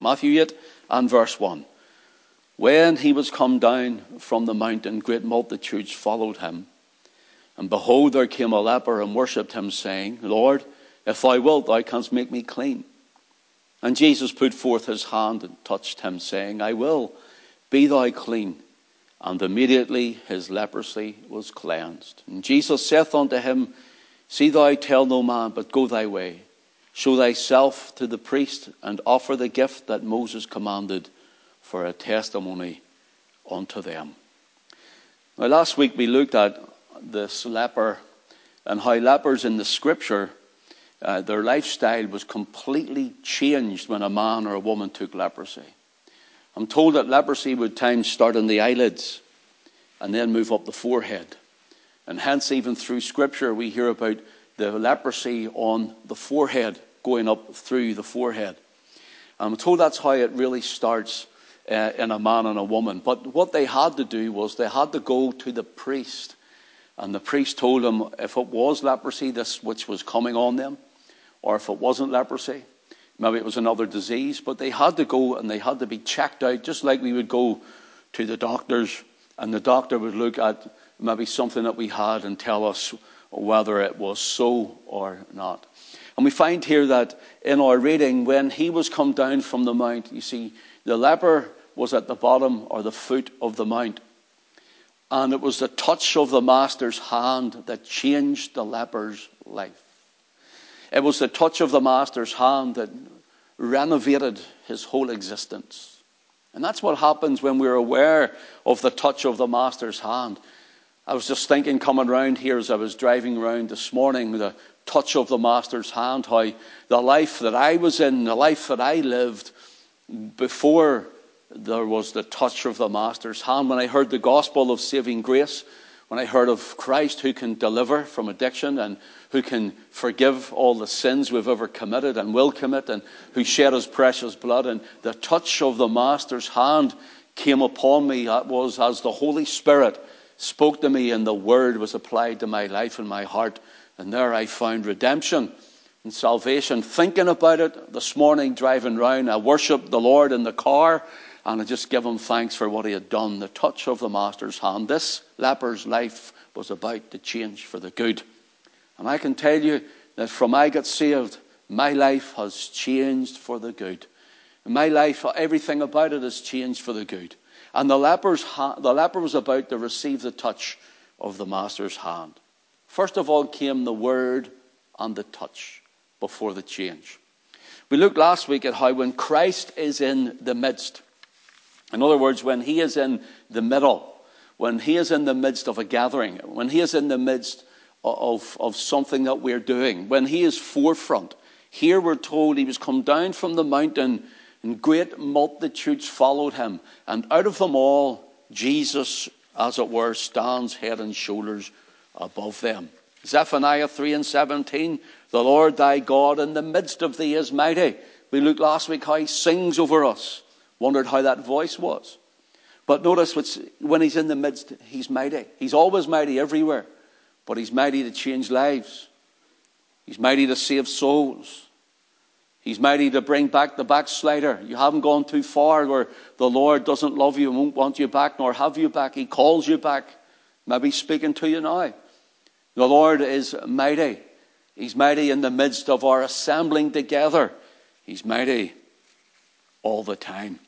Matthew 8 and verse 1. When he was come down from the mountain, great multitudes followed him. And behold, there came a leper and worshipped him, saying, Lord, if thou wilt, thou canst make me clean. And Jesus put forth his hand and touched him, saying, I will, be thou clean. And immediately his leprosy was cleansed. And Jesus saith unto him, See thou tell no man, but go thy way. Show thyself to the priest, and offer the gift that Moses commanded for a testimony unto them. Now, last week we looked at this leper and how lepers in the scripture, uh, their lifestyle was completely changed when a man or a woman took leprosy. I'm told that leprosy would times start in the eyelids and then move up the forehead. And hence, even through scripture, we hear about the leprosy on the forehead, going up through the forehead. I'm told that's how it really starts uh, in a man and a woman. But what they had to do was they had to go to the priest. And the priest told them if it was leprosy, this which was coming on them, or if it wasn't leprosy, maybe it was another disease. But they had to go and they had to be checked out, just like we would go to the doctors, and the doctor would look at maybe something that we had and tell us whether it was so or not. And we find here that in our reading, when he was come down from the mount, you see, the leper was at the bottom or the foot of the mount. And it was the touch of the Master's hand that changed the leper's life. It was the touch of the Master's hand that renovated his whole existence. And that's what happens when we're aware of the touch of the Master's hand. I was just thinking, coming round here as I was driving around this morning, the touch of the Master's hand, how the life that I was in, the life that I lived before there was the touch of the Master's hand. When I heard the gospel of saving grace, when I heard of Christ who can deliver from addiction and who can forgive all the sins we've ever committed and will commit, and who shed his precious blood, and the touch of the Master's hand came upon me, that was as the Holy Spirit spoke to me and the word was applied to my life and my heart. And there I found redemption and salvation. Thinking about it this morning, driving round, I worshiped the Lord in the car and I just give him thanks for what he had done. The touch of the Master's hand. This leper's life was about to change for the good. And I can tell you that from I got saved, my life has changed for the good. my life, everything about it has changed for the good. And the, leper's ha- the leper was about to receive the touch of the Master's hand. First of all came the word and the touch before the change. We looked last week at how when Christ is in the midst, in other words, when he is in the middle, when he is in the midst of a gathering, when he is in the midst of, of something that we're doing, when he is forefront, here we're told he was come down from the mountain and great multitudes followed him. And out of them all, Jesus, as it were, stands head and shoulders above them. Zephaniah 3 and 17, the Lord thy God in the midst of thee is mighty. We looked last week how he sings over us. Wondered how that voice was. But notice when he's in the midst, he's mighty. He's always mighty everywhere. But he's mighty to change lives. He's mighty to save souls. He's mighty to bring back the backslider. You haven't gone too far where the Lord doesn't love you and won't want you back nor have you back. He calls you back. Maybe speaking to you now. The Lord is mighty. He's mighty in the midst of our assembling together. He's mighty all the time.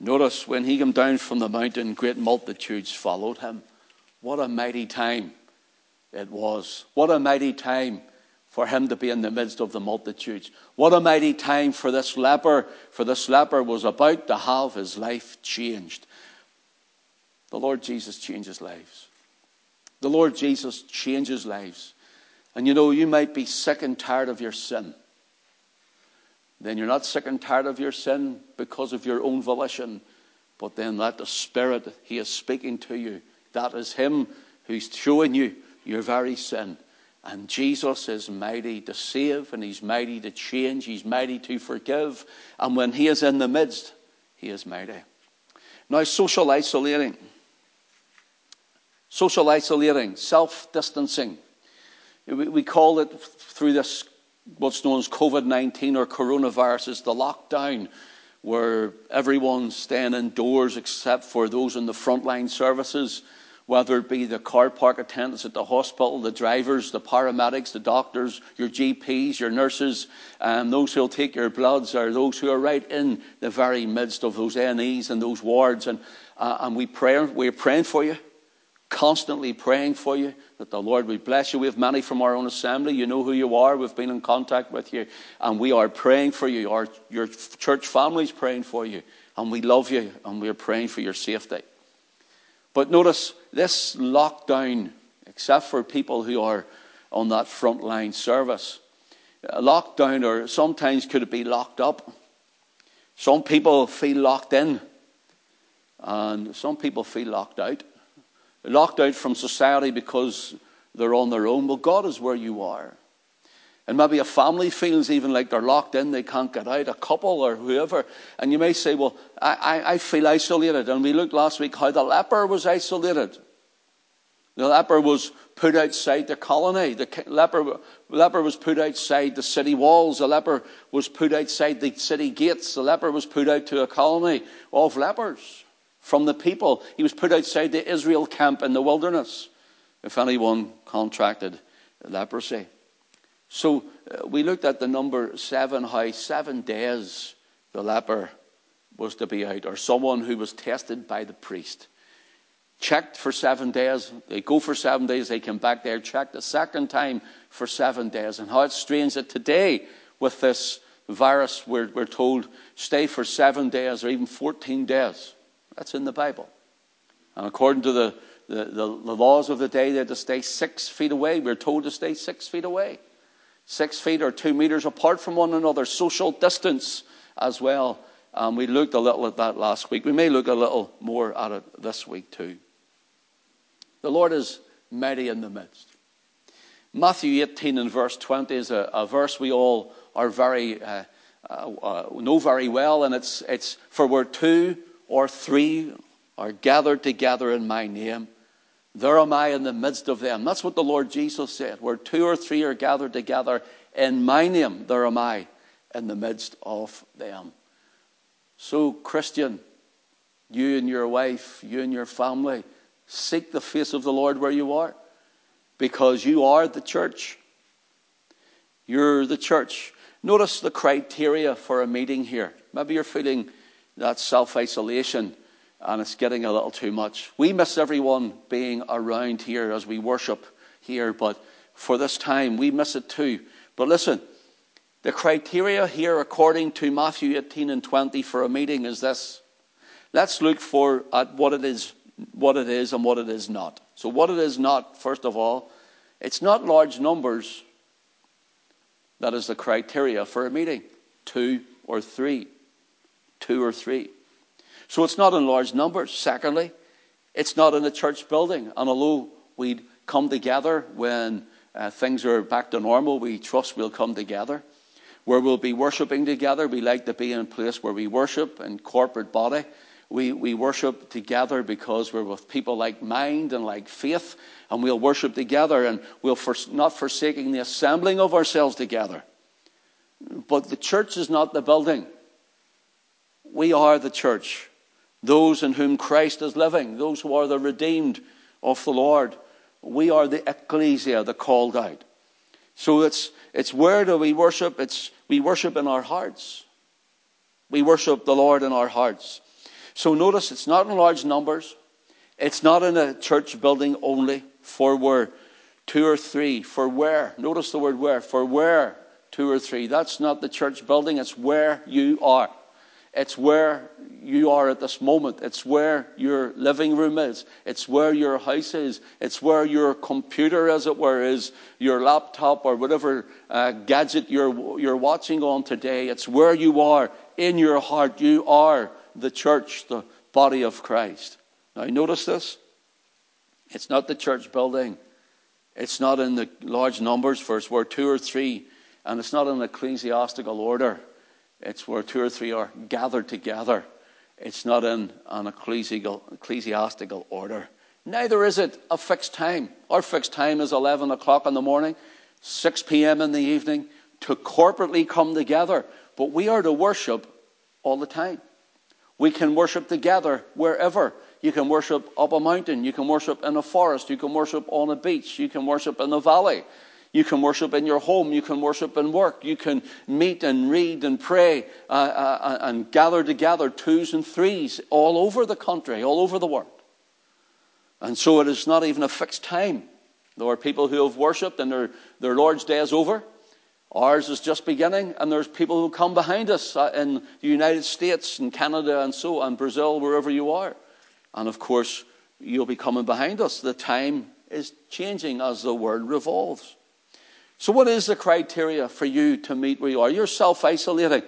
Notice when he came down from the mountain, great multitudes followed him. What a mighty time it was. What a mighty time for him to be in the midst of the multitudes. What a mighty time for this leper, for this leper was about to have his life changed. The Lord Jesus changes lives. The Lord Jesus changes lives. And you know, you might be sick and tired of your sin. Then you're not sick and tired of your sin because of your own volition, but then let the Spirit He is speaking to you. That is Him who's showing you your very sin. And Jesus is mighty to save and He's mighty to change. He's mighty to forgive. And when He is in the midst, He is mighty. Now, social isolating. Social isolating, self distancing. We call it through this, what's known as COVID 19 or coronavirus, is the lockdown, where everyone's staying indoors except for those in the frontline services, whether it be the car park attendants at the hospital, the drivers, the paramedics, the doctors, your GPs, your nurses, um, those who'll take your bloods, or those who are right in the very midst of those A&Es and those wards. And, uh, and we pray, we're praying for you constantly praying for you that the Lord would bless you. We have many from our own assembly. You know who you are. We've been in contact with you. And we are praying for you. Our, your church family is praying for you. And we love you. And we are praying for your safety. But notice this lockdown, except for people who are on that front line service, lockdown, or sometimes could it be locked up? Some people feel locked in. And some people feel locked out locked out from society because they're on their own. Well, God is where you are. And maybe a family feels even like they're locked in, they can't get out, a couple or whoever. And you may say, Well, I, I, I feel isolated. And we looked last week how the leper was isolated. The leper was put outside the colony. The leper, leper was put outside the city walls. The leper was put outside the city gates. The leper was put out to a colony of lepers from the people. He was put outside the Israel camp in the wilderness if anyone contracted leprosy. So uh, we looked at the number seven, how seven days the leper was to be out, or someone who was tested by the priest. Checked for seven days. They go for seven days, they come back there, checked a second time for seven days. And how it's strange that today, with this virus, we're, we're told stay for seven days or even 14 days. That's in the Bible. And according to the, the, the, the laws of the day, they had to stay six feet away. We're told to stay six feet away. Six feet or two meters apart from one another, social distance as well. And we looked a little at that last week. We may look a little more at it this week too. The Lord is mighty in the midst. Matthew 18 and verse 20 is a, a verse we all are very uh, uh, uh, know very well, and it's, it's for where two or three are gathered together in my name, there am I in the midst of them. That's what the Lord Jesus said. Where two or three are gathered together in my name, there am I in the midst of them. So, Christian, you and your wife, you and your family, seek the face of the Lord where you are because you are the church. You're the church. Notice the criteria for a meeting here. Maybe you're feeling that self isolation and it's getting a little too much. We miss everyone being around here as we worship here, but for this time, we miss it too. But listen, the criteria here, according to Matthew 18 and 20 for a meeting, is this. Let's look for at what it is, what it is, and what it is not. So, what it is not, first of all, it's not large numbers. That is the criteria for a meeting. Two or three two or three. So it's not in large numbers. Secondly, it's not in a church building. And although we come together when uh, things are back to normal, we trust we'll come together. Where we'll be worshipping together, we like to be in a place where we worship in corporate body. We, we worship together because we're with people like mind and like faith, and we'll worship together and we'll for, not forsaking the assembling of ourselves together. But the church is not the building. We are the church, those in whom Christ is living, those who are the redeemed of the Lord. We are the ecclesia, the called out. So it's, it's where do we worship? It's, we worship in our hearts. We worship the Lord in our hearts. So notice it's not in large numbers. It's not in a church building only, for where two or three, for where. Notice the word where, for where two or three. That's not the church building, it's where you are. It's where you are at this moment. It's where your living room is. It's where your house is. It's where your computer, as it were, is, your laptop or whatever uh, gadget you're, you're watching on today. It's where you are in your heart. You are the church, the body of Christ. Now, you notice this. It's not the church building. It's not in the large numbers, verse where two or three, and it's not in ecclesiastical order. It's where two or three are gathered together. It's not in an ecclesiastical order. Neither is it a fixed time. Our fixed time is 11 o'clock in the morning, 6 p.m. in the evening, to corporately come together. But we are to worship all the time. We can worship together wherever. You can worship up a mountain. You can worship in a forest. You can worship on a beach. You can worship in a valley. You can worship in your home. You can worship in work. You can meet and read and pray uh, uh, and gather together twos and threes all over the country, all over the world. And so it is not even a fixed time. There are people who have worshipped and their, their Lord's day is over. Ours is just beginning, and there's people who come behind us uh, in the United States and Canada and so on, Brazil, wherever you are. And of course, you'll be coming behind us. The time is changing as the world revolves. So, what is the criteria for you to meet where you are? You're self isolating.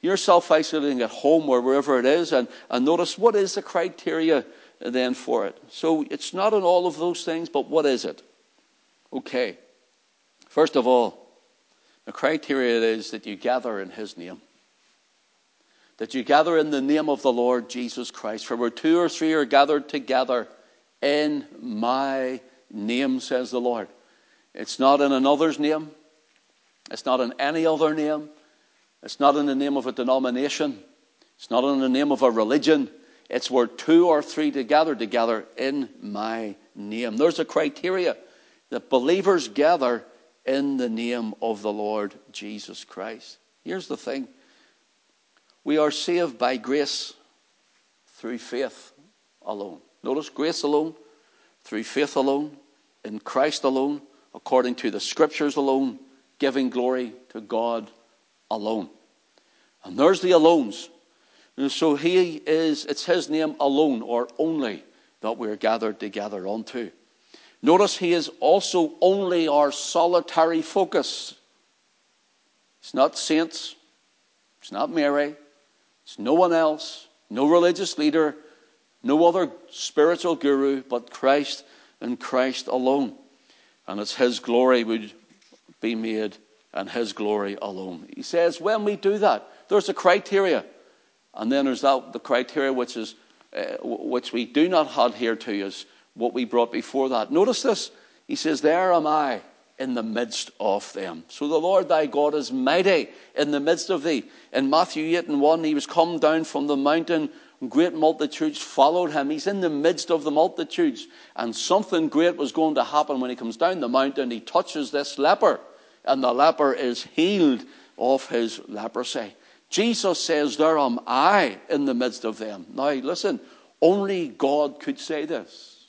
You're self isolating at home or wherever it is. And, and notice what is the criteria then for it? So, it's not in all of those things, but what is it? Okay. First of all, the criteria is that you gather in His name that you gather in the name of the Lord Jesus Christ. For where two or three are gathered together in my name, says the Lord. It's not in another's name, it's not in any other name, it's not in the name of a denomination, it's not in the name of a religion. It's where two or three together together in my name. There's a criteria that believers gather in the name of the Lord Jesus Christ. Here's the thing we are saved by grace through faith alone. Notice grace alone, through faith alone, in Christ alone, according to the scriptures alone, giving glory to God alone. And there's the alones. And so he is, it's his name alone or only that we're gathered together onto. Notice he is also only our solitary focus. It's not saints, it's not Mary, it's no one else, no religious leader, no other spiritual guru but Christ and Christ alone. And it's His glory would be made and His glory alone. He says, when we do that, there's a criteria. And then there's that, the criteria which, is, uh, which we do not adhere to is what we brought before that. Notice this. He says, There am I in the midst of them. So the Lord thy God is mighty in the midst of thee. In Matthew 8 and 1, he was come down from the mountain, great multitudes followed him. He's in the midst of the multitudes, and something great was going to happen when he comes down the mountain. He touches this leper, and the leper is healed of his leprosy. Jesus says, There am I in the midst of them. Now, listen, only God could say this.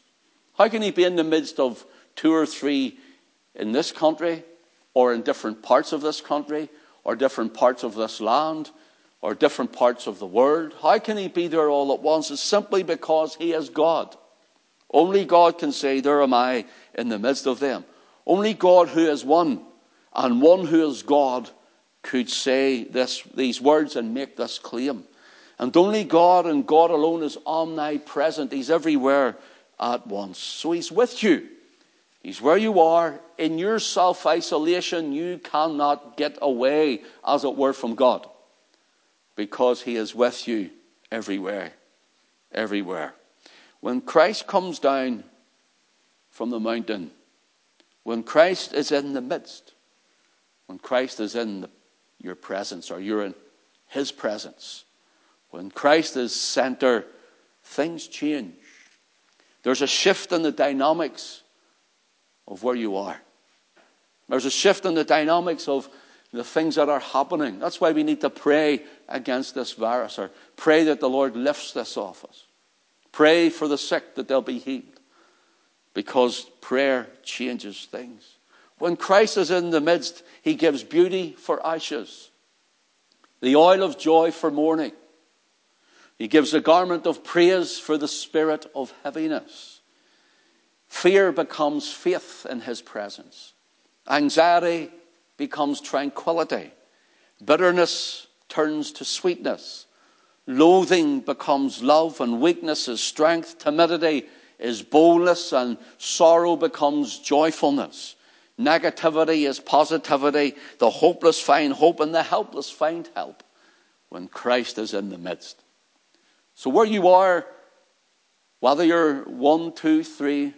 How can he be in the midst of two or three in this country or in different parts of this country or different parts of this land or different parts of the world. How can he be there all at once? It's simply because he is God. Only God can say, There am I in the midst of them. Only God who is one and one who is God could say this, these words and make this claim. And only God and God alone is omnipresent. He's everywhere at once. So he's with you. He's where you are. In your self isolation, you cannot get away, as it were, from God because He is with you everywhere. Everywhere. When Christ comes down from the mountain, when Christ is in the midst, when Christ is in the, your presence or you're in His presence, when Christ is center, things change. There's a shift in the dynamics of where you are. There's a shift in the dynamics of the things that are happening. That's why we need to pray against this virus or pray that the Lord lifts this off us. Pray for the sick that they'll be healed because prayer changes things. When Christ is in the midst, he gives beauty for ashes, the oil of joy for mourning. He gives a garment of praise for the spirit of heaviness. Fear becomes faith in his presence. Anxiety becomes tranquility. Bitterness turns to sweetness. Loathing becomes love, and weakness is strength. Timidity is boldness, and sorrow becomes joyfulness. Negativity is positivity. The hopeless find hope, and the helpless find help when Christ is in the midst. So, where you are, whether you're one, two, three,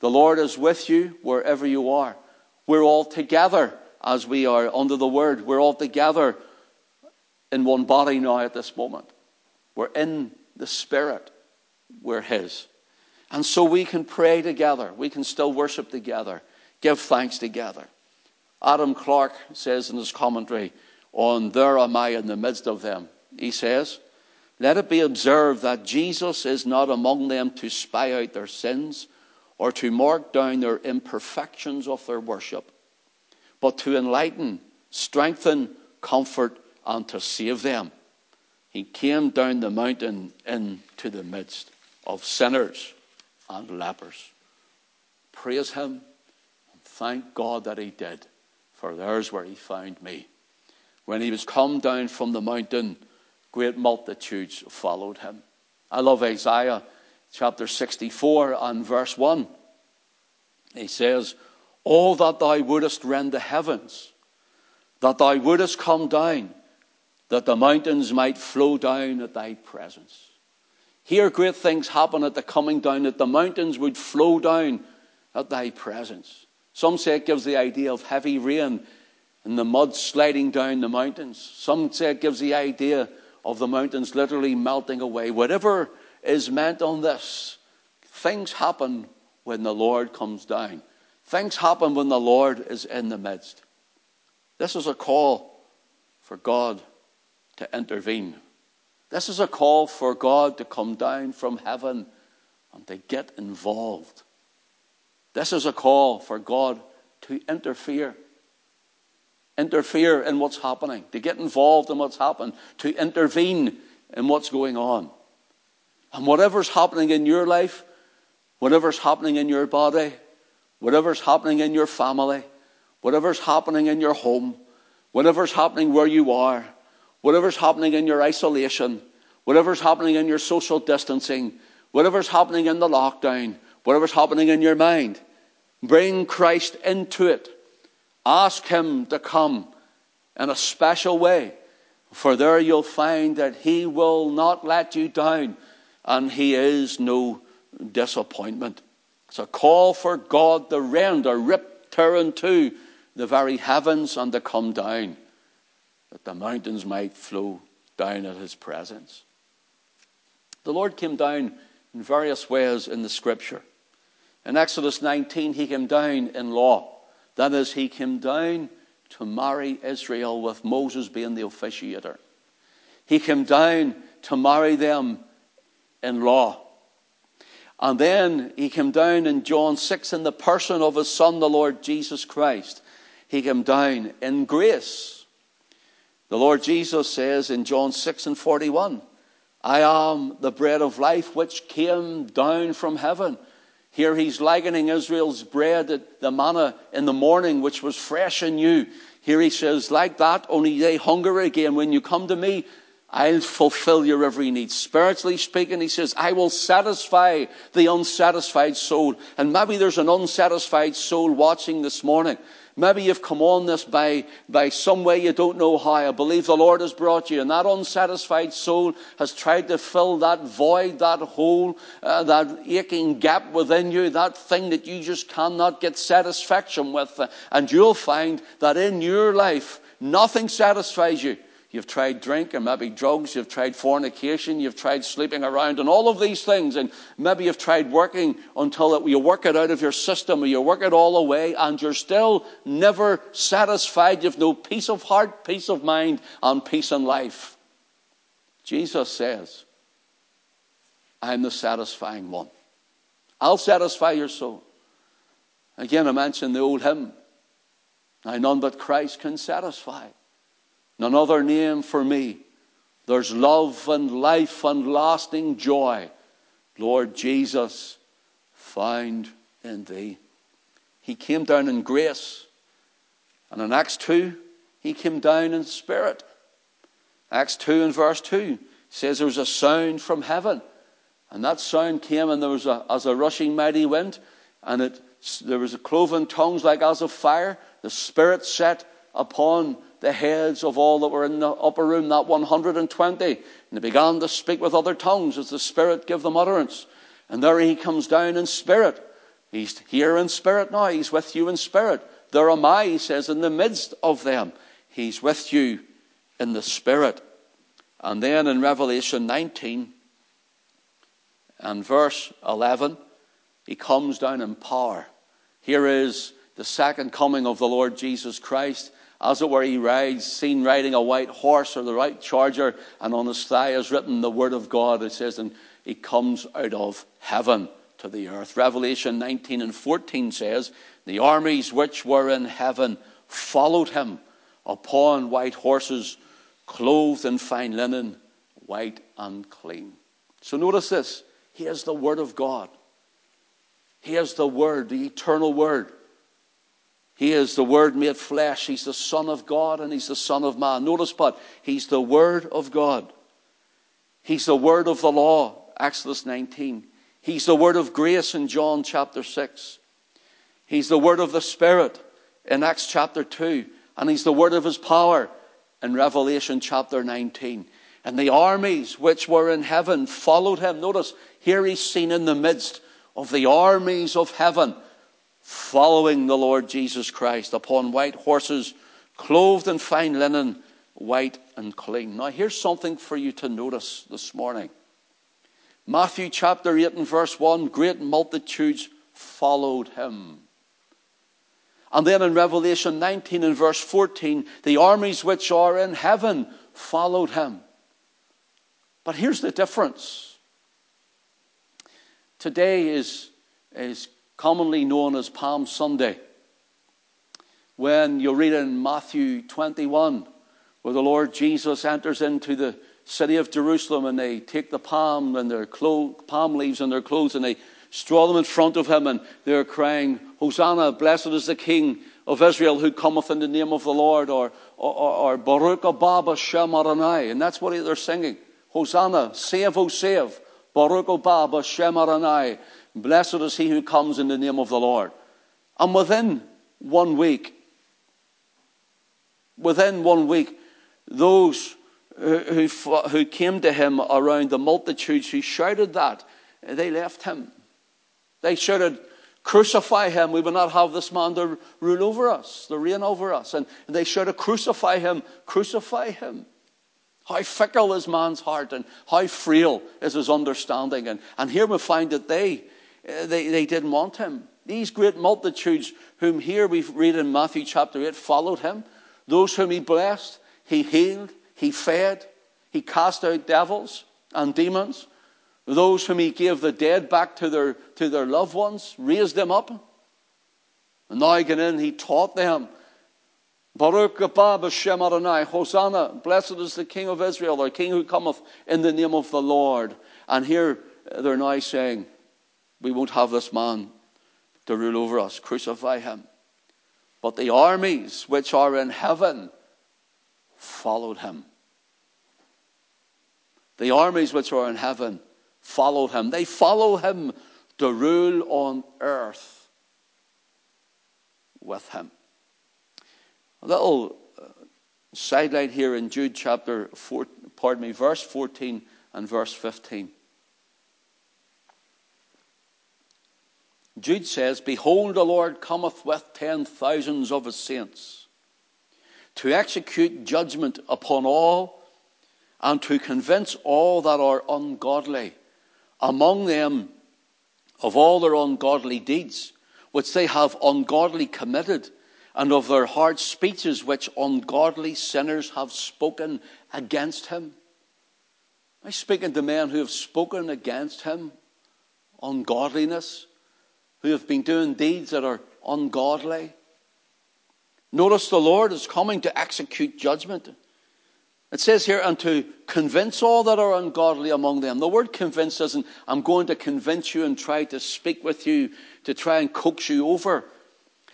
the Lord is with you wherever you are. We're all together as we are under the word. We're all together in one body now at this moment. We're in the Spirit. We're His. And so we can pray together. We can still worship together, give thanks together. Adam Clarke says in his commentary on There Am I in the Midst of Them, he says, Let it be observed that Jesus is not among them to spy out their sins or to mark down their imperfections of their worship, but to enlighten, strengthen, comfort, and to save them. He came down the mountain into the midst of sinners and lepers. Praise Him and thank God that He did, for there's where He found me. When He was come down from the mountain, great multitudes followed Him. I love Isaiah chapter 64 and verse 1. He says, Oh, that thou wouldest rend the heavens, that thou wouldest come down that the mountains might flow down at thy presence. Here, great things happen at the coming down, that the mountains would flow down at thy presence. Some say it gives the idea of heavy rain and the mud sliding down the mountains. Some say it gives the idea of the mountains literally melting away. Whatever is meant on this, things happen when the Lord comes down. Things happen when the Lord is in the midst. This is a call for God to intervene. This is a call for God to come down from heaven and to get involved. This is a call for God to interfere. Interfere in what's happening, to get involved in what's happened, to intervene in what's going on. And whatever's happening in your life, whatever's happening in your body, whatever's happening in your family, whatever's happening in your home, whatever's happening where you are, whatever's happening in your isolation, whatever's happening in your social distancing, whatever's happening in the lockdown, whatever's happening in your mind, bring Christ into it. Ask Him to come in a special way, for there you'll find that He will not let you down, and He is no disappointment. It's a call for God to rend or rip, tear into the very heavens and to come down that the mountains might flow down at his presence. The Lord came down in various ways in the scripture. In Exodus 19, he came down in law. That is, he came down to marry Israel with Moses being the officiator. He came down to marry them in law. And then he came down in John 6 in the person of his son, the Lord Jesus Christ. He came down in grace the Lord Jesus says in John 6 and 41, I am the bread of life which came down from heaven. Here he's likening Israel's bread, the manna in the morning, which was fresh and new. Here he says, like that, only they hunger again. When you come to me, I'll fulfill your every need. Spiritually speaking, he says, I will satisfy the unsatisfied soul. And maybe there's an unsatisfied soul watching this morning. Maybe you've come on this by, by some way you don't know how. I believe the Lord has brought you, and that unsatisfied soul has tried to fill that void, that hole, uh, that aching gap within you, that thing that you just cannot get satisfaction with. And you'll find that in your life, nothing satisfies you. You've tried drink and maybe drugs. You've tried fornication. You've tried sleeping around and all of these things. And maybe you've tried working until it, you work it out of your system or you work it all away and you're still never satisfied. You've no peace of heart, peace of mind, and peace in life. Jesus says, I'm the satisfying one. I'll satisfy your soul. Again, I mentioned the old hymn. Now, none but Christ can satisfy none other name for me. There's love and life and lasting joy, Lord Jesus, found in thee. He came down in grace. And in Acts 2, he came down in spirit. Acts 2 and verse 2 says there was a sound from heaven. And that sound came and there was a, as a rushing mighty wind. And it, there was a cloven tongues like as of fire. The Spirit set upon the heads of all that were in the upper room, that 120. And they began to speak with other tongues as the Spirit gave them utterance. And there he comes down in spirit. He's here in spirit now. He's with you in spirit. There am I, he says, in the midst of them. He's with you in the spirit. And then in Revelation 19 and verse 11, he comes down in power. Here is the second coming of the Lord Jesus Christ. As it were, he rides, seen riding a white horse or the white charger, and on his thigh is written the word of God. It says, and he comes out of heaven to the earth. Revelation 19 and 14 says, The armies which were in heaven followed him upon white horses, clothed in fine linen, white and clean. So notice this. He is the Word of God. He is the Word, the eternal Word. He is the Word made flesh. He's the Son of God and He's the Son of man. Notice, but He's the Word of God. He's the Word of the law, Exodus 19. He's the Word of grace in John chapter 6. He's the Word of the Spirit in Acts chapter 2. And He's the Word of His power in Revelation chapter 19. And the armies which were in heaven followed Him. Notice, here He's seen in the midst of the armies of heaven following the Lord Jesus Christ upon white horses, clothed in fine linen, white and clean. Now, here's something for you to notice this morning. Matthew chapter 8 and verse 1 great multitudes followed him. And then in Revelation 19 and verse 14, the armies which are in heaven followed him. But here's the difference. Today is, is commonly known as Palm Sunday. When you read in Matthew 21, where the Lord Jesus enters into the city of Jerusalem and they take the palm and their clo- palm leaves and their clothes and they straw them in front of him and they're crying, Hosanna, blessed is the King of Israel who cometh in the name of the Lord, or, or, or Baruch Abba Hashem Adonai. And that's what they're singing. Hosanna, save, O save. Baruch Abba Hashem Adonai. Blessed is he who comes in the name of the Lord. And within one week, within one week, those who, who came to him around the multitudes who shouted that, they left him. They shouted, Crucify him. We will not have this man to rule over us, to reign over us. And they shouted, Crucify him, crucify him. How fickle is man's heart and how frail is his understanding. And, and here we find that they, Uh, they, they didn't want him. These great multitudes, whom here we read in Matthew chapter 8, followed him. Those whom he blessed, he healed, he fed, he cast out devils and demons. Those whom he gave the dead back to their, to their loved ones, raised them up. And now again in, he taught them. Baruch Abba Shem Adonai, Hosanna, blessed is the King of Israel, the King who cometh in the name of the Lord. And here uh, they're now saying, we won't have this man to rule over us. Crucify him. But the armies which are in heaven followed him. The armies which are in heaven followed him. They follow him to rule on earth with him. A little uh, sidelight here in Jude chapter 4, pardon me, verse 14 and verse 15. Jude says, Behold, the Lord cometh with ten thousands of his saints to execute judgment upon all and to convince all that are ungodly among them of all their ungodly deeds which they have ungodly committed and of their hard speeches which ungodly sinners have spoken against him. I speaking to men who have spoken against him ungodliness who have been doing deeds that are ungodly. Notice the Lord is coming to execute judgment. It says here, and to convince all that are ungodly among them. The word convince doesn't, I'm going to convince you and try to speak with you to try and coax you over.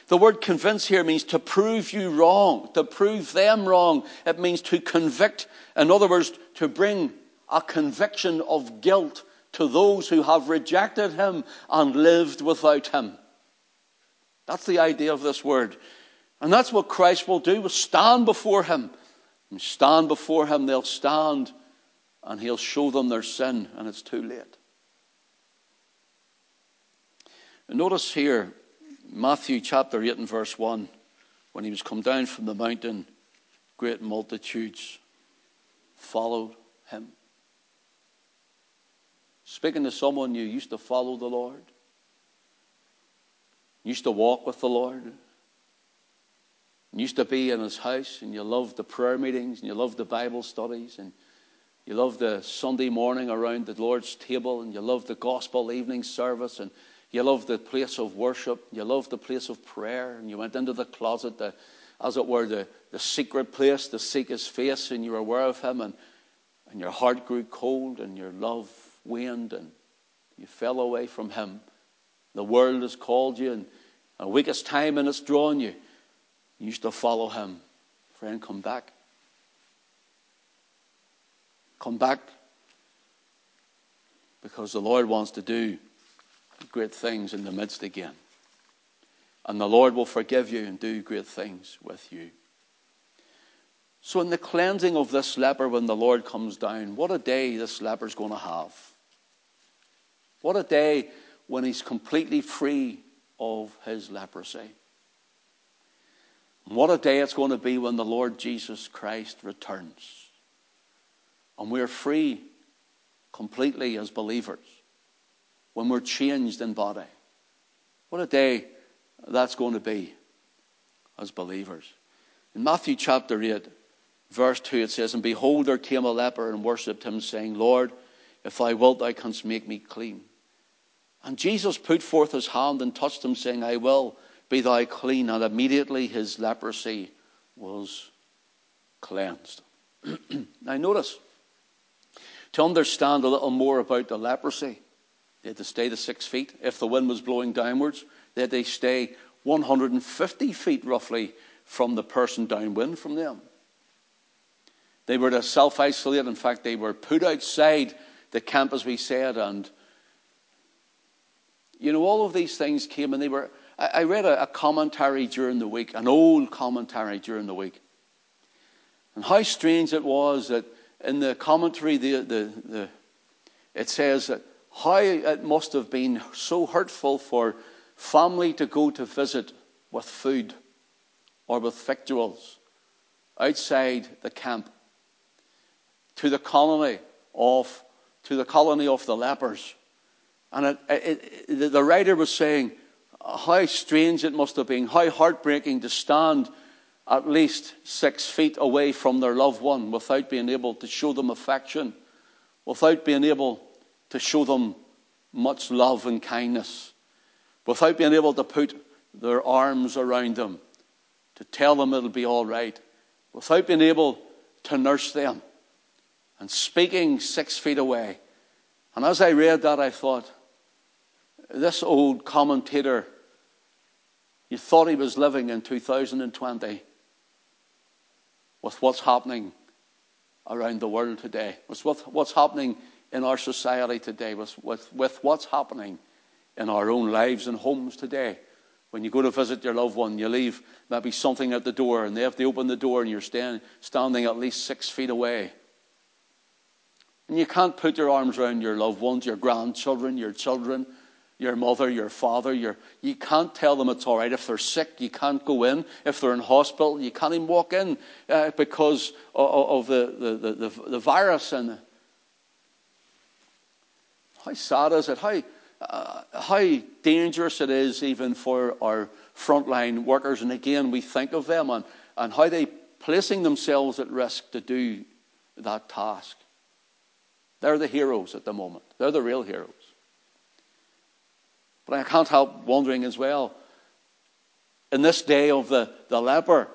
The word convince here means to prove you wrong, to prove them wrong. It means to convict. In other words, to bring a conviction of guilt to those who have rejected him and lived without him. That's the idea of this word. And that's what Christ will do, will stand before him. And stand before him, they'll stand and he'll show them their sin, and it's too late. Notice here, Matthew chapter 8 and verse 1, when he was come down from the mountain, great multitudes followed. Speaking to someone you used to follow the Lord, used to walk with the Lord, used to be in his house, and you loved the prayer meetings, and you loved the Bible studies, and you loved the Sunday morning around the Lord's table, and you loved the gospel evening service, and you loved the place of worship, you loved the place of prayer, and you went into the closet, the, as it were, the, the secret place to seek his face, and you were aware of him, and, and your heart grew cold, and your love waned, and you fell away from him. The world has called you, and a week's time, and it's drawn you. You used to follow him. Friend, come back. Come back because the Lord wants to do great things in the midst again. And the Lord will forgive you and do great things with you. So, in the cleansing of this leper, when the Lord comes down, what a day this leper's going to have. What a day when he's completely free of his leprosy. And what a day it's going to be when the Lord Jesus Christ returns. And we're free completely as believers when we're changed in body. What a day that's going to be as believers. In Matthew chapter 8, verse 2, it says, And behold, there came a leper and worshipped him, saying, Lord, if thou wilt, thou canst make me clean. And Jesus put forth his hand and touched him, saying, I will be thou clean. And immediately his leprosy was cleansed. now, notice, to understand a little more about the leprosy, they had to stay the six feet. If the wind was blowing downwards, they had to stay 150 feet roughly from the person downwind from them. They were to self isolate. In fact, they were put outside the camp, as we said. And, you know, all of these things came and they were. I, I read a, a commentary during the week, an old commentary during the week. And how strange it was that in the commentary, the, the, the, it says that how it must have been so hurtful for family to go to visit with food or with victuals outside the camp to the colony of to the colony of the lepers. And it, it, the writer was saying how strange it must have been, how heartbreaking to stand at least six feet away from their loved one without being able to show them affection, without being able to show them much love and kindness, without being able to put their arms around them, to tell them it'll be all right, without being able to nurse them, and speaking six feet away. And as I read that, I thought, this old commentator, you thought he was living in 2020 with what's happening around the world today, with what's happening in our society today, with, with, with what's happening in our own lives and homes today. When you go to visit your loved one, you leave maybe something at the door, and they have to open the door, and you're stand, standing at least six feet away. And you can't put your arms around your loved ones, your grandchildren, your children, your mother, your father. Your, you can't tell them it's all right. If they're sick, you can't go in. If they're in hospital, you can't even walk in uh, because of, of the, the, the, the, virus. And how sad is it? How, uh, how dangerous it is even for our frontline workers. And again, we think of them and, and how they placing themselves at risk to do that task. They're the heroes at the moment. They're the real heroes. But I can't help wondering as well, in this day of the, the leper,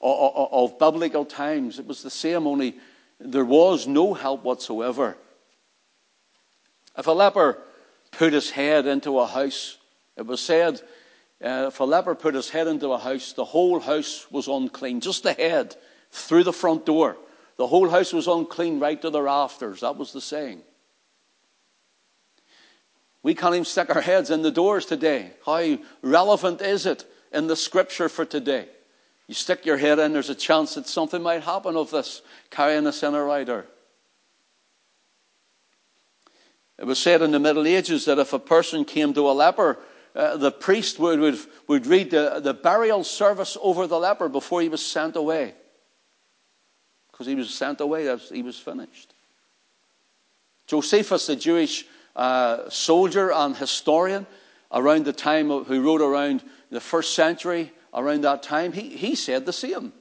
of, of biblical times, it was the same, only there was no help whatsoever. If a leper put his head into a house, it was said, uh, if a leper put his head into a house, the whole house was unclean, just the head through the front door. The whole house was unclean right to the rafters. That was the saying. We can't even stick our heads in the doors today. How relevant is it in the scripture for today? You stick your head in, there's a chance that something might happen of this, carrying a sinner rider. It was said in the Middle Ages that if a person came to a leper, uh, the priest would, would, would read the, the burial service over the leper before he was sent away. Because he was sent away, he was finished. Josephus, the Jewish uh, soldier and historian around the time of, who wrote around the first century, around that time, he, he said the same.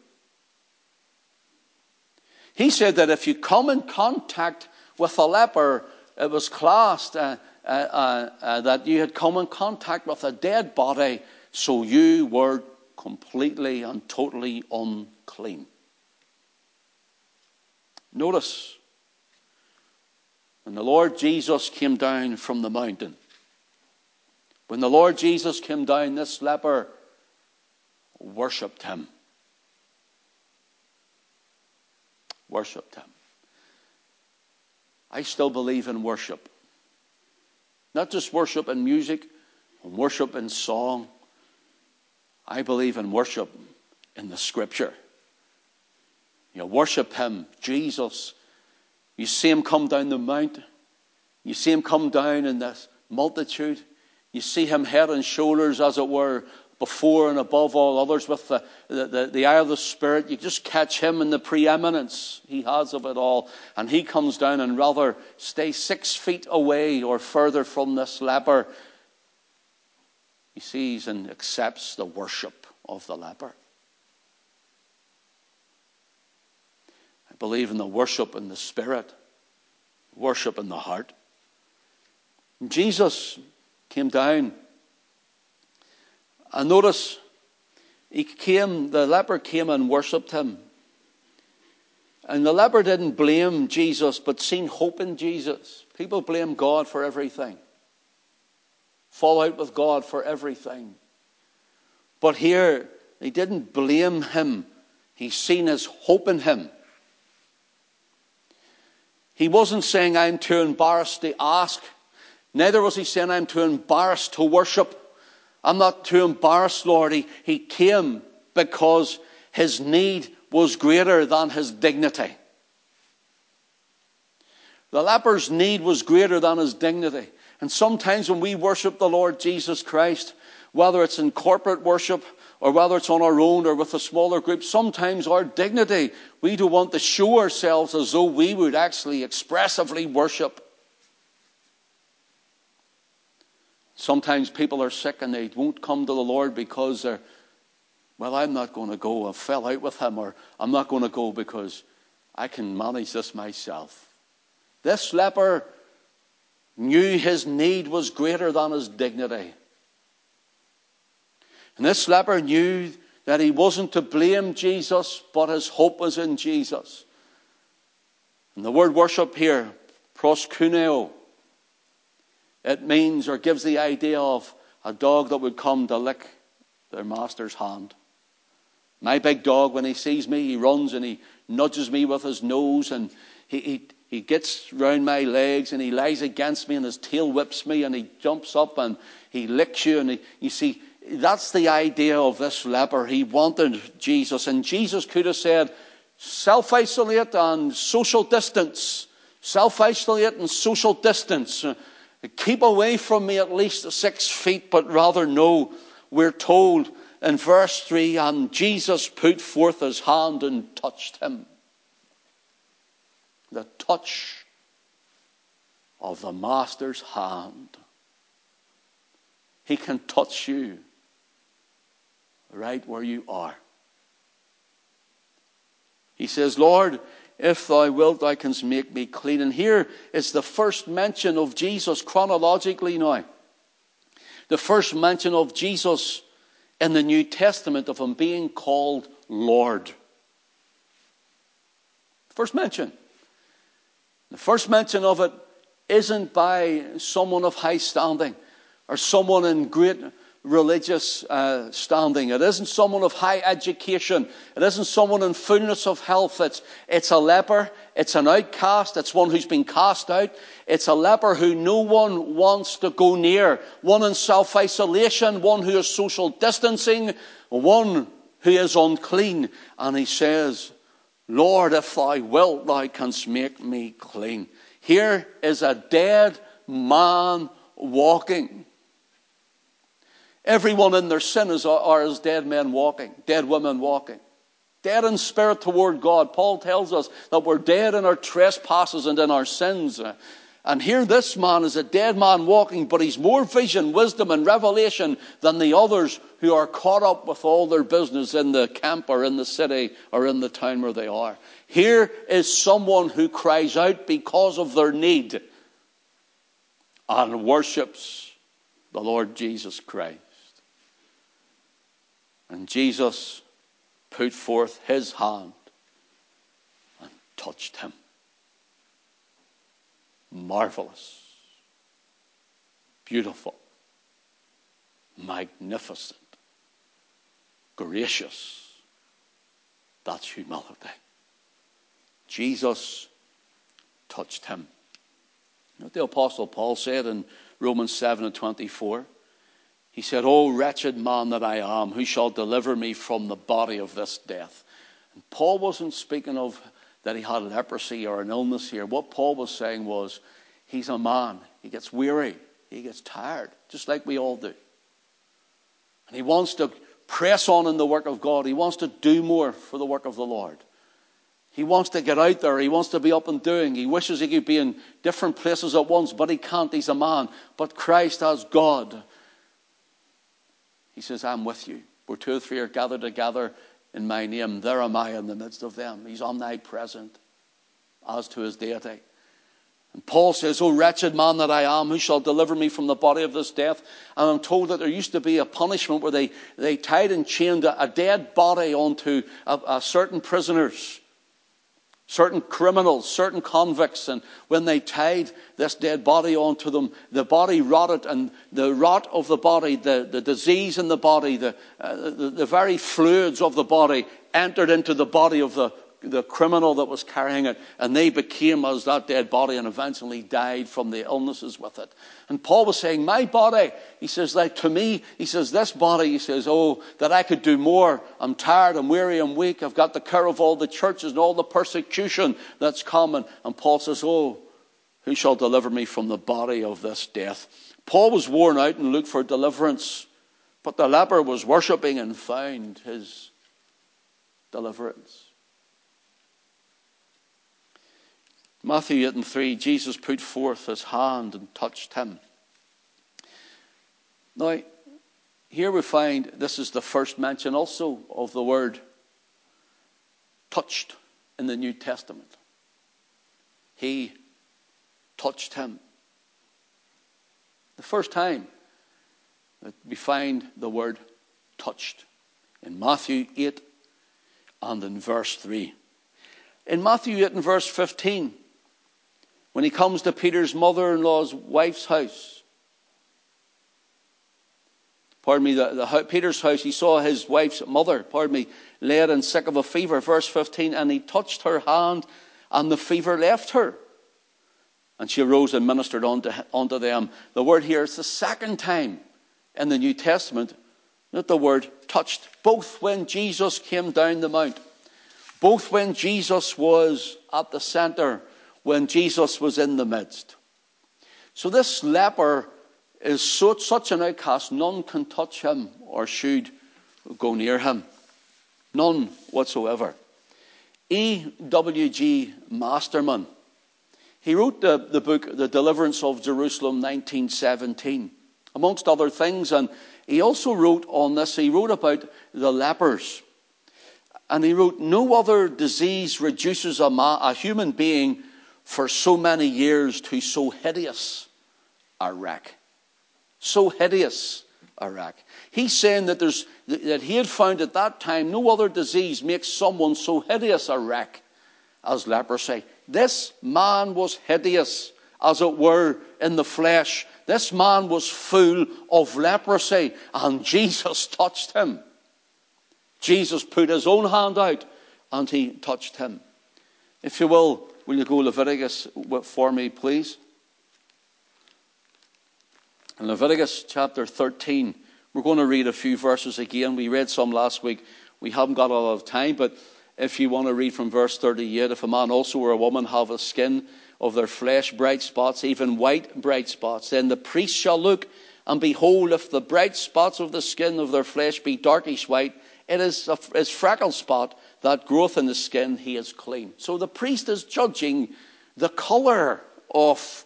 He said that if you come in contact with a leper, it was classed uh, uh, uh, uh, that you had come in contact with a dead body, so you were completely and totally unclean. Notice, when the Lord Jesus came down from the mountain, when the Lord Jesus came down, this leper worshipped him. Worshipped him. I still believe in worship. Not just worship in music worship in song. I believe in worship in the scripture. You worship Him, Jesus. You see Him come down the mount. You see Him come down in this multitude. You see Him head and shoulders, as it were, before and above all others with the, the, the, the, eye of the Spirit. You just catch him in the preeminence he has of it all. And he comes down and rather stay six feet away or further from this leper. He sees and accepts the worship of the leper. I believe in the worship in the Spirit, worship in the heart. Jesus came down. And notice, he came, the leper came and worshipped him. And the leper didn't blame Jesus, but seen hope in Jesus. People blame God for everything, fall out with God for everything. But here, they didn't blame him. he seen his hope in him. He wasn't saying, I'm too embarrassed to ask. Neither was he saying, I'm too embarrassed to worship. I'm not too embarrassed, Lord. He, he came because his need was greater than his dignity. The leper's need was greater than his dignity. And sometimes when we worship the Lord Jesus Christ, whether it's in corporate worship or whether it's on our own or with a smaller group, sometimes our dignity, we don't want to show ourselves as though we would actually expressively worship. Sometimes people are sick and they won't come to the Lord because they're, well, I'm not going to go. I fell out with him, or I'm not going to go because I can manage this myself. This leper knew his need was greater than his dignity. And this leper knew that he wasn't to blame Jesus, but his hope was in Jesus. And the word worship here, proskuneo, it means or gives the idea of a dog that would come to lick their master's hand. My big dog, when he sees me, he runs and he nudges me with his nose and he, he, he gets round my legs and he lies against me and his tail whips me and he jumps up and he licks you. And he, you see, that's the idea of this leper. He wanted Jesus. And Jesus could have said, self isolate and social distance. Self isolate and social distance. Keep away from me at least six feet, but rather no. We're told in verse 3 and Jesus put forth his hand and touched him. The touch of the Master's hand. He can touch you right where you are. He says, Lord, if thou wilt, thou canst make me clean. And here is the first mention of Jesus chronologically now. The first mention of Jesus in the New Testament of him being called Lord. First mention. The first mention of it isn't by someone of high standing or someone in great religious uh, standing. It isn't someone of high education. It isn't someone in fullness of health. It's, it's a leper. It's an outcast. It's one who's been cast out. It's a leper who no one wants to go near. One in self isolation. One who is social distancing. One who is unclean. And he says, Lord, if thou wilt, thou canst make me clean. Here is a dead man walking. Everyone in their sin is, are as dead men walking, dead women walking. Dead in spirit toward God. Paul tells us that we're dead in our trespasses and in our sins. And here this man is a dead man walking, but he's more vision, wisdom, and revelation than the others who are caught up with all their business in the camp or in the city or in the town where they are. Here is someone who cries out because of their need and worships the Lord Jesus Christ. And Jesus put forth his hand and touched him marvelous, beautiful, magnificent, gracious. That's humility. Jesus touched him. What the Apostle Paul said in Romans 7 and 24. He said, O wretched man that I am, who shall deliver me from the body of this death? And Paul wasn't speaking of that he had leprosy or an illness here. What Paul was saying was, he's a man. He gets weary. He gets tired, just like we all do. And he wants to press on in the work of God. He wants to do more for the work of the Lord. He wants to get out there. He wants to be up and doing. He wishes he could be in different places at once, but he can't. He's a man. But Christ as God, he says, I'm with you. Where two or three are gathered together in my name, there am I in the midst of them. He's omnipresent as to his deity. And Paul says, O wretched man that I am, who shall deliver me from the body of this death? And I'm told that there used to be a punishment where they, they tied and chained a, a dead body onto a, a certain prisoners certain criminals, certain convicts, and when they tied this dead body onto them, the body rotted, and the rot of the body, the, the disease in the body, the, uh, the, the very fluids of the body entered into the body of the, the criminal that was carrying it, and they became as that dead body and eventually died from the illnesses with it. And Paul was saying, My body, he says, like to me, he says, this body, he says, oh, that I could do more. I'm tired, I'm weary, I'm weak. I've got the care of all the churches and all the persecution that's coming. And Paul says, Oh, who shall deliver me from the body of this death? Paul was worn out and looked for deliverance, but the leper was worshipping and found his deliverance. Matthew 8 and 3, Jesus put forth his hand and touched him. Now, here we find this is the first mention also of the word touched in the New Testament. He touched him. The first time that we find the word touched in Matthew 8 and in verse 3. In Matthew 8 and verse 15, when he comes to Peter's mother in law's wife's house. Pardon me, the, the, Peter's house, he saw his wife's mother, pardon me, laid and sick of a fever. Verse 15, and he touched her hand, and the fever left her. And she arose and ministered unto, unto them. The word here is the second time in the New Testament that the word touched, both when Jesus came down the mount, both when Jesus was at the center when Jesus was in the midst. So this leper is so, such an outcast, none can touch him or should go near him. None whatsoever. E.W.G. Masterman, he wrote the, the book, The Deliverance of Jerusalem, 1917, amongst other things, and he also wrote on this, he wrote about the lepers. And he wrote, No other disease reduces a, ma- a human being for so many years to so hideous a wreck. So hideous a wreck. He's saying that, there's, that he had found at that time no other disease makes someone so hideous a wreck as leprosy. This man was hideous, as it were, in the flesh. This man was full of leprosy, and Jesus touched him. Jesus put his own hand out and he touched him. If you will, Will you go Leviticus for me, please? In Leviticus chapter 13, we're going to read a few verses again. We read some last week. We haven't got a lot of time, but if you want to read from verse 38, if a man also or a woman have a skin of their flesh bright spots, even white bright spots, then the priest shall look, and behold, if the bright spots of the skin of their flesh be darkish white, it is a it's freckle spot that growth in the skin, he is clean. So the priest is judging the color of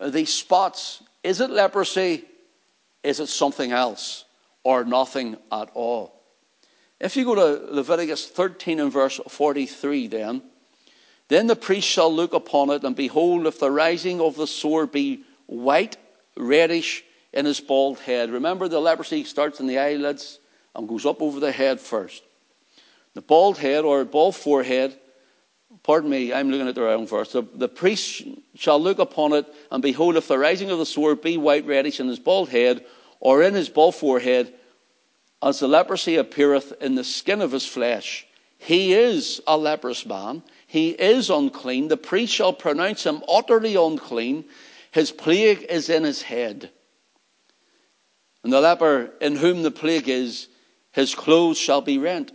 these spots. Is it leprosy? Is it something else? Or nothing at all? If you go to Leviticus 13 and verse 43, then, then the priest shall look upon it, and behold, if the rising of the sore be white, reddish in his bald head. Remember, the leprosy starts in the eyelids and goes up over the head first. The bald head or bald forehead, pardon me, I'm looking at the wrong verse. The, the priest shall look upon it, and behold, if the rising of the sword be white, reddish in his bald head, or in his bald forehead, as the leprosy appeareth in the skin of his flesh, he is a leprous man he is unclean. The priest shall pronounce him utterly unclean. His plague is in his head. And the leper in whom the plague is, his clothes shall be rent,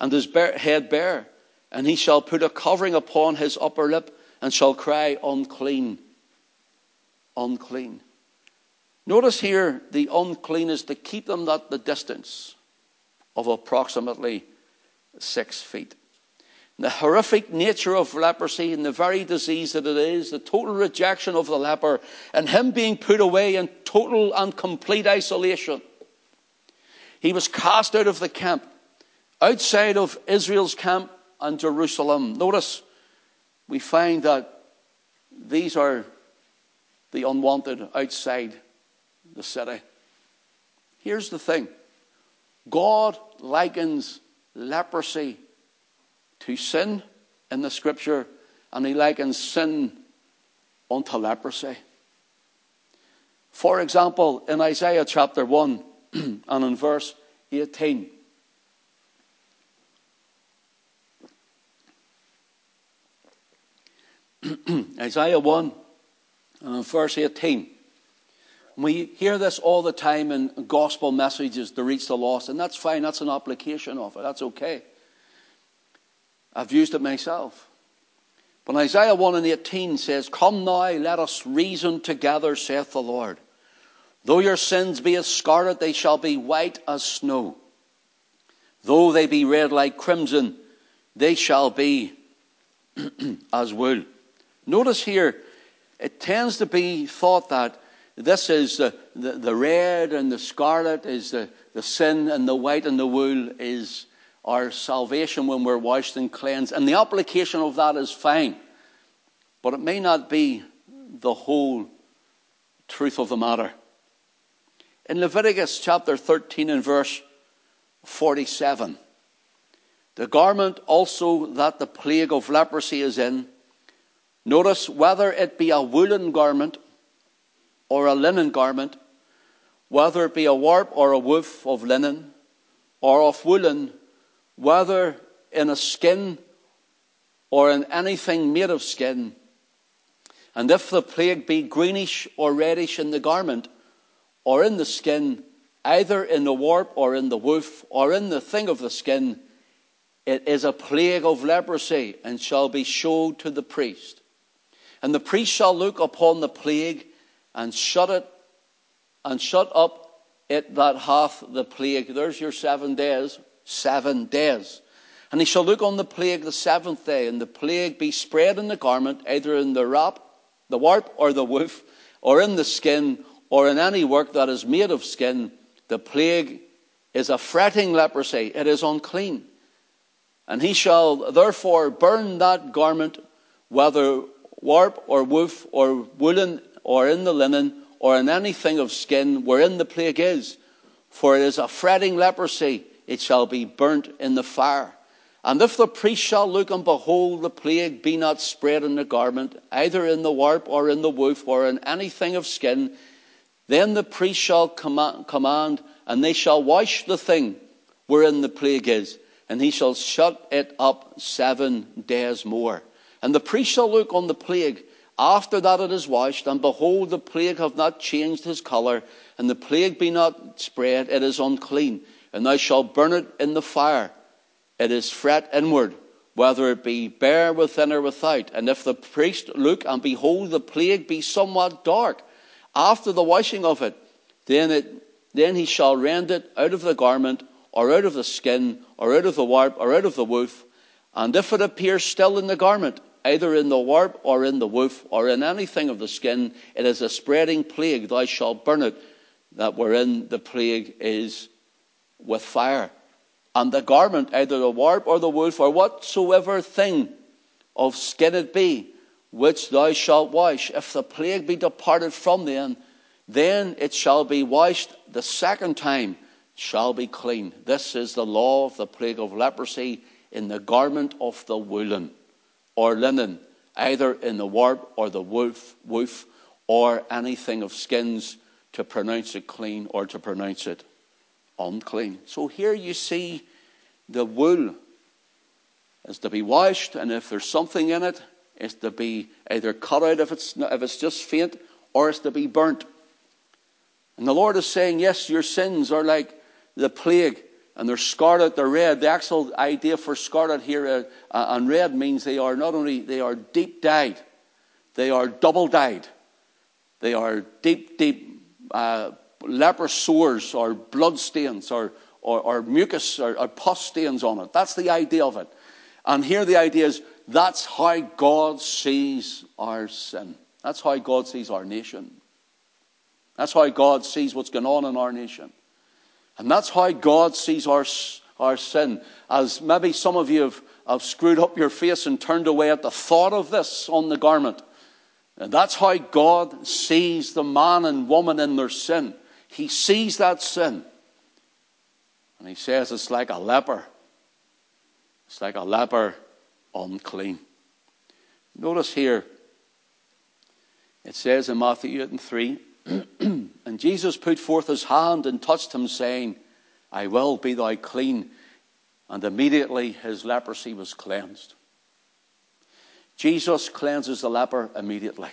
and his head bare, and he shall put a covering upon his upper lip, and shall cry, Unclean, unclean. Notice here the unclean is to keep them at the distance of approximately six feet the horrific nature of leprosy and the very disease that it is, the total rejection of the leper, and him being put away in total and complete isolation. He was cast out of the camp, outside of Israel's camp and Jerusalem. Notice, we find that these are the unwanted outside the city. Here's the thing God likens leprosy to sin in the scripture, and he likens sin unto leprosy. For example, in Isaiah chapter 1 and in verse 18, Isaiah 1 and verse 18. We hear this all the time in gospel messages to reach the lost, and that's fine. That's an application of it. That's okay. I've used it myself. But Isaiah 1 and 18 says, Come now, let us reason together, saith the Lord. Though your sins be as scarlet, they shall be white as snow. Though they be red like crimson, they shall be as wool. Notice here, it tends to be thought that this is the, the, the red and the scarlet is the, the sin, and the white and the wool is our salvation when we're washed and cleansed. And the application of that is fine. But it may not be the whole truth of the matter. In Leviticus chapter 13 and verse 47, the garment also that the plague of leprosy is in, notice whether it be a woolen garment or a linen garment, whether it be a warp or a woof of linen or of woolen, whether in a skin or in anything made of skin. And if the plague be greenish or reddish in the garment or in the skin, either in the warp or in the woof or in the thing of the skin, it is a plague of leprosy and shall be showed to the priest. And the priest shall look upon the plague and shut it and shut up it that hath the plague. There's your seven days seven days. And he shall look on the plague the seventh day, and the plague be spread in the garment, either in the wrap, the warp, or the woof, or in the skin, or in any work that is made of skin. The plague is a fretting leprosy, it is unclean. And he shall therefore burn that garment, whether warp or woof or woolen or in the linen or in anything of skin wherein the plague is. For it is a fretting leprosy, it shall be burnt in the fire. And if the priest shall look and behold the plague be not spread in the garment, either in the warp or in the woof or in anything of skin, then the priest shall command, and they shall wash the thing wherein the plague is, and he shall shut it up seven days more. And the priest shall look on the plague after that it is washed, and behold, the plague have not changed his colour, and the plague be not spread, it is unclean and thou shalt burn it in the fire. It is fret inward, whether it be bare within or without. And if the priest look and behold the plague be somewhat dark after the washing of it, then it then he shall rend it out of the garment, or out of the skin, or out of the warp, or out of the woof. And if it appear still in the garment, either in the warp or in the woof or in anything of the skin. It is a spreading plague. Thou shalt burn it, that wherein the plague is with fire. And the garment, either the warp or the woof, or whatsoever thing of skin it be, which thou shalt wash, if the plague be departed from thee, then it shall be washed the second time, shall be clean. This is the law of the plague of leprosy in the garment of the woolen or linen, either in the warp or the woof, woof or anything of skins to pronounce it clean or to pronounce it unclean. So here you see the wool is to be washed, and if there's something in it, it's to be either cut out if it's, if it's just faint, or it's to be burnt. And the Lord is saying, yes, your sins are like the plague and they're scarlet, they're red. The actual idea for scarlet here uh, uh, and red means they are not only they are deep dyed, they are double dyed. They are deep, deep uh, leper sores or blood stains or, or, or mucus or, or pus stains on it. That's the idea of it. And here the idea is that's how God sees our sin. That's how God sees our nation. That's how God sees what's going on in our nation. And that's how God sees our, our sin. As maybe some of you have, have screwed up your face and turned away at the thought of this on the garment. And that's how God sees the man and woman in their sin. He sees that sin. And he says it's like a leper. It's like a leper unclean. Notice here, it says in Matthew 8 and 3 and Jesus put forth his hand and touched him, saying, I will be thou clean. And immediately his leprosy was cleansed. Jesus cleanses the leper immediately.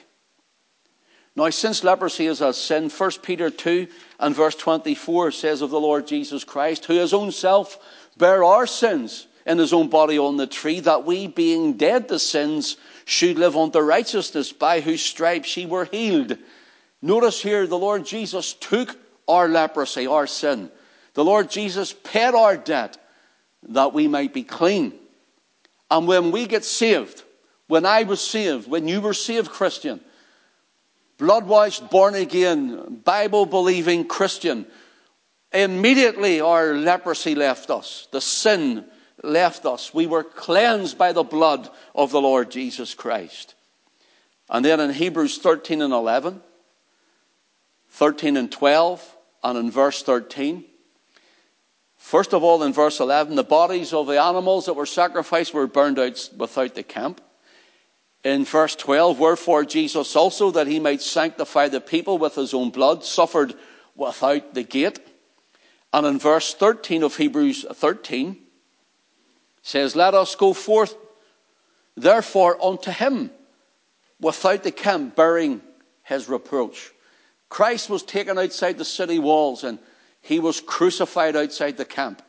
Now, since leprosy is a sin, 1 Peter 2 and verse 24 says of the Lord Jesus Christ, who his own self bare our sins in his own body on the tree, that we, being dead to sins, should live unto righteousness, by whose stripes ye were healed. Notice here the Lord Jesus took our leprosy, our sin. The Lord Jesus paid our debt that we might be clean. And when we get saved, when I was saved, when you were saved, Christian, blood washed, born again, Bible believing Christian, immediately our leprosy left us. The sin left us. We were cleansed by the blood of the Lord Jesus Christ. And then in Hebrews 13 and 11, 13 and 12, and in verse 13. First of all, in verse 11, the bodies of the animals that were sacrificed were burned out without the camp. In verse 12, wherefore Jesus also, that he might sanctify the people with his own blood, suffered without the gate. And in verse 13 of Hebrews 13, says, Let us go forth therefore unto him without the camp, bearing his reproach. Christ was taken outside the city walls and he was crucified outside the camp,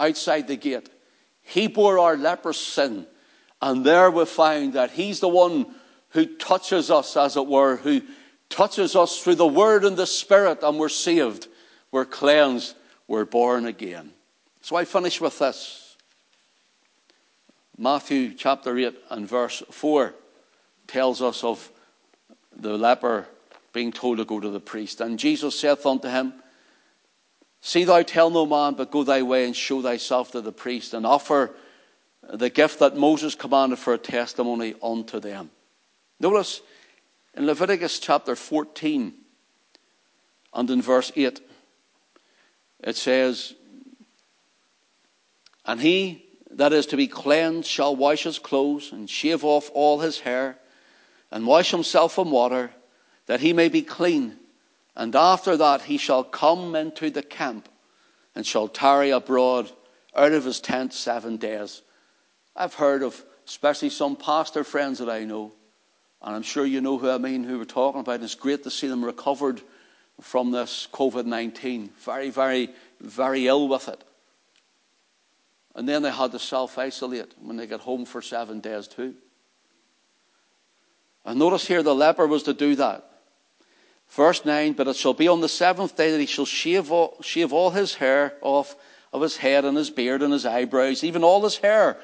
outside the gate. He bore our leprous sin. And there we find that he's the one who touches us, as it were, who touches us through the word and the spirit, and we're saved, we're cleansed, we're born again. So I finish with this. Matthew chapter 8 and verse 4 tells us of the leper being told to go to the priest. And Jesus saith unto him, See thou tell no man, but go thy way and show thyself to the priest, and offer the gift that Moses commanded for a testimony unto them. Notice in Leviticus chapter 14 and in verse 8, it says, And he that is to be cleansed shall wash his clothes and shave off all his hair and wash himself in water that he may be clean. And after that he shall come into the camp and shall tarry abroad out of his tent seven days. I've heard of, especially some pastor friends that I know, and I'm sure you know who I mean, who we're talking about. It's great to see them recovered from this COVID 19. Very, very, very ill with it. And then they had to self isolate when they get home for seven days, too. And notice here the leper was to do that. Verse 9, but it shall be on the seventh day that he shall shave all, shave all his hair off of his head and his beard and his eyebrows, even all his hair,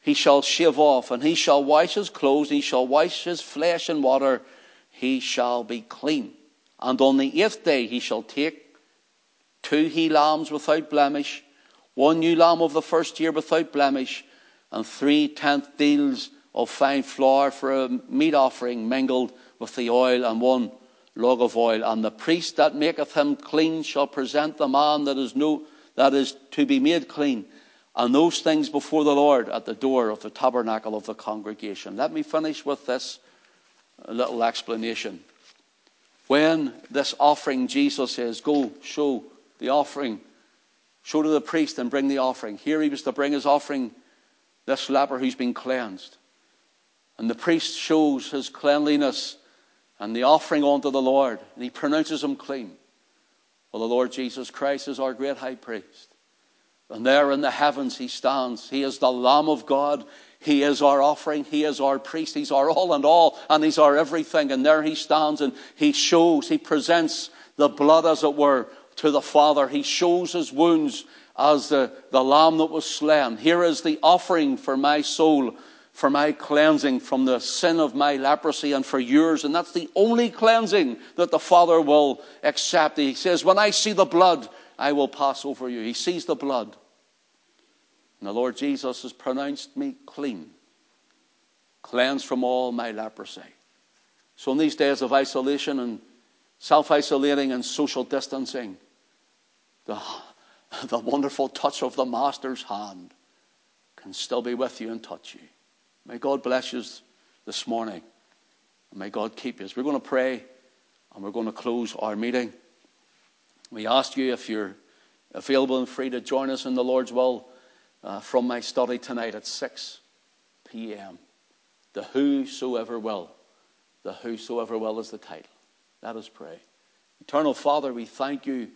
he shall shave off, and he shall wash his clothes, and he shall wash his flesh in water, he shall be clean. And on the eighth day he shall take two he lambs without blemish, one new lamb of the first year without blemish, and three tenth deals of fine flour for a meat offering mingled with the oil, and one log of oil. And the priest that maketh him clean shall present the man that is no that is to be made clean, and those things before the Lord at the door of the tabernacle of the congregation. Let me finish with this little explanation. When this offering, Jesus says, Go, show the offering, show to the priest and bring the offering. Here he was to bring his offering, this leper who's been cleansed. And the priest shows his cleanliness and the offering unto the Lord, and he pronounces him clean. Well, the Lord Jesus Christ is our great high priest. And there in the heavens he stands. He is the Lamb of God. He is our offering. He is our priest. He's our all and all, and he's our everything. And there he stands and he shows, he presents the blood, as it were, to the Father. He shows his wounds as the, the lamb that was slain. Here is the offering for my soul for my cleansing from the sin of my leprosy and for yours. And that's the only cleansing that the Father will accept. He says, When I see the blood, I will pass over you. He sees the blood. And the Lord Jesus has pronounced me clean, cleansed from all my leprosy. So in these days of isolation and self isolating and social distancing, the, the wonderful touch of the Master's hand can still be with you and touch you. May God bless you this morning. And may God keep you. We're going to pray and we're going to close our meeting. We ask you if you're available and free to join us in the Lord's will uh, from my study tonight at 6 p.m. The Whosoever Will. The Whosoever Will is the title. Let us pray. Eternal Father, we thank you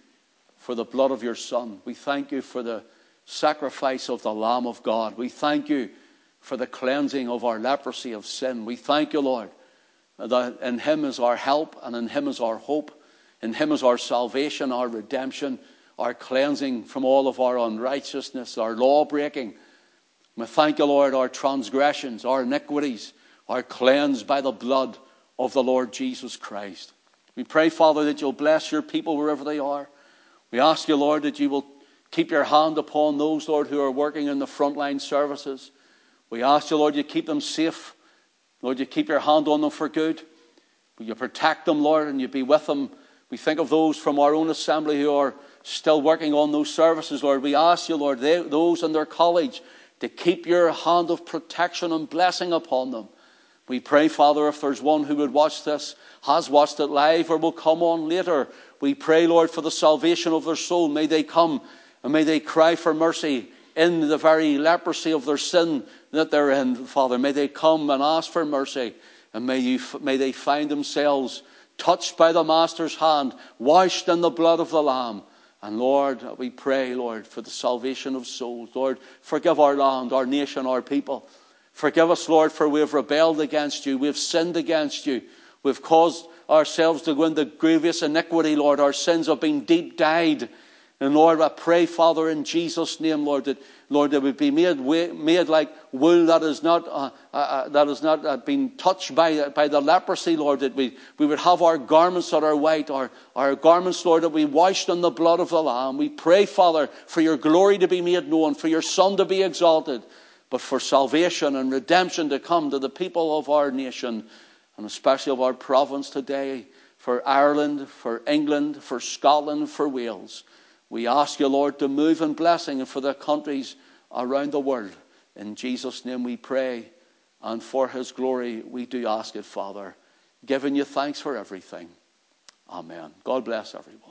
for the blood of your Son. We thank you for the sacrifice of the Lamb of God. We thank you for the cleansing of our leprosy of sin. We thank you, Lord, that in Him is our help and in Him is our hope. In Him is our salvation, our redemption, our cleansing from all of our unrighteousness, our law breaking. We thank you, Lord, our transgressions, our iniquities are cleansed by the blood of the Lord Jesus Christ. We pray, Father, that you'll bless your people wherever they are. We ask you, Lord, that you will keep your hand upon those, Lord, who are working in the frontline services. We ask you, Lord, you keep them safe. Lord, you keep your hand on them for good. Will you protect them, Lord, and you be with them. We think of those from our own assembly who are still working on those services, Lord. We ask you, Lord, they, those in their college, to keep your hand of protection and blessing upon them. We pray, Father, if there's one who would watch this, has watched it live, or will come on later, we pray, Lord, for the salvation of their soul. May they come and may they cry for mercy in the very leprosy of their sin that they're in, Father. May they come and ask for mercy, and may, you, may they find themselves touched by the Master's hand, washed in the blood of the Lamb. And Lord, we pray, Lord, for the salvation of souls. Lord, forgive our land, our nation, our people. Forgive us, Lord, for we have rebelled against you. We have sinned against you. We've caused ourselves to go into grievous iniquity, Lord. Our sins have been deep dyed and Lord, I pray, Father, in Jesus' name, Lord, that Lord, that we be made, made like wool that is not, uh, uh, uh, that has not uh, been touched by, by the leprosy, Lord, that we, we would have our garments that are white, our, our garments, Lord, that we washed in the blood of the Lamb. We pray, Father, for your glory to be made known, for your Son to be exalted, but for salvation and redemption to come to the people of our nation, and especially of our province today, for Ireland, for England, for Scotland, for Wales. We ask you, Lord, to move in blessing for the countries around the world. In Jesus' name we pray, and for his glory we do ask it, Father, giving you thanks for everything. Amen. God bless everyone.